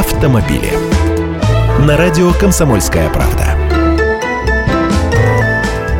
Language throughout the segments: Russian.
автомобили. На радио «Комсомольская правда».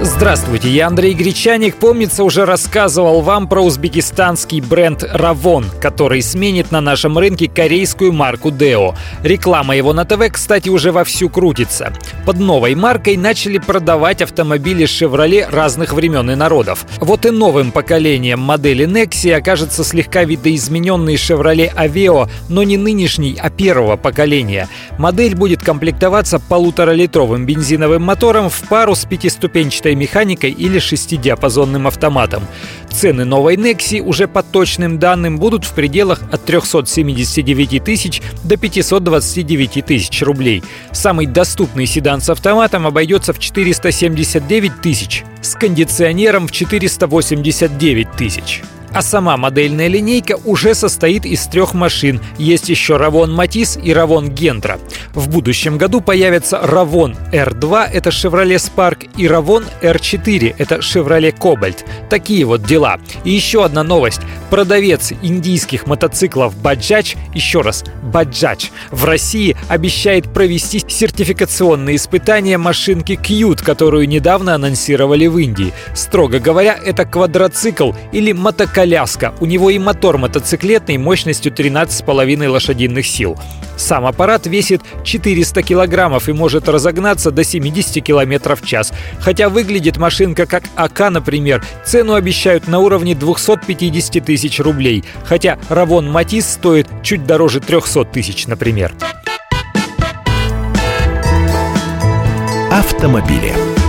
Здравствуйте, я Андрей Гречаник. Помнится, уже рассказывал вам про узбекистанский бренд «Равон», который сменит на нашем рынке корейскую марку «Део». Реклама его на ТВ, кстати, уже вовсю крутится. Под новой маркой начали продавать автомобили «Шевроле» разных времен и народов. Вот и новым поколением модели Nexi окажется слегка видоизмененный «Шевроле Авео», но не нынешний, а первого поколения. Модель будет комплектоваться полуторалитровым бензиновым мотором в пару с пятиступенчатой механикой или шестидиапазонным автоматом. Цены новой Nexi уже по точным данным будут в пределах от 379 тысяч до 529 тысяч рублей. Самый доступный седан с автоматом обойдется в 479 тысяч, с кондиционером в 489 тысяч. А сама модельная линейка уже состоит из трех машин. Есть еще Равон Матис и Равон Гентра. В будущем году появятся Равон R2, это Chevrolet Spark, и Равон R4, это Chevrolet Cobalt. Такие вот дела. И еще одна новость. Продавец индийских мотоциклов Bajaj, еще раз, Bajaj, в России обещает провести сертификационные испытания машинки Qt, которую недавно анонсировали в Индии. Строго говоря, это квадроцикл или мотоколяска коляска. У него и мотор мотоциклетный мощностью 13,5 лошадиных сил. Сам аппарат весит 400 килограммов и может разогнаться до 70 километров в час. Хотя выглядит машинка как АК, например, цену обещают на уровне 250 тысяч рублей. Хотя Равон Матис стоит чуть дороже 300 тысяч, например. Автомобили.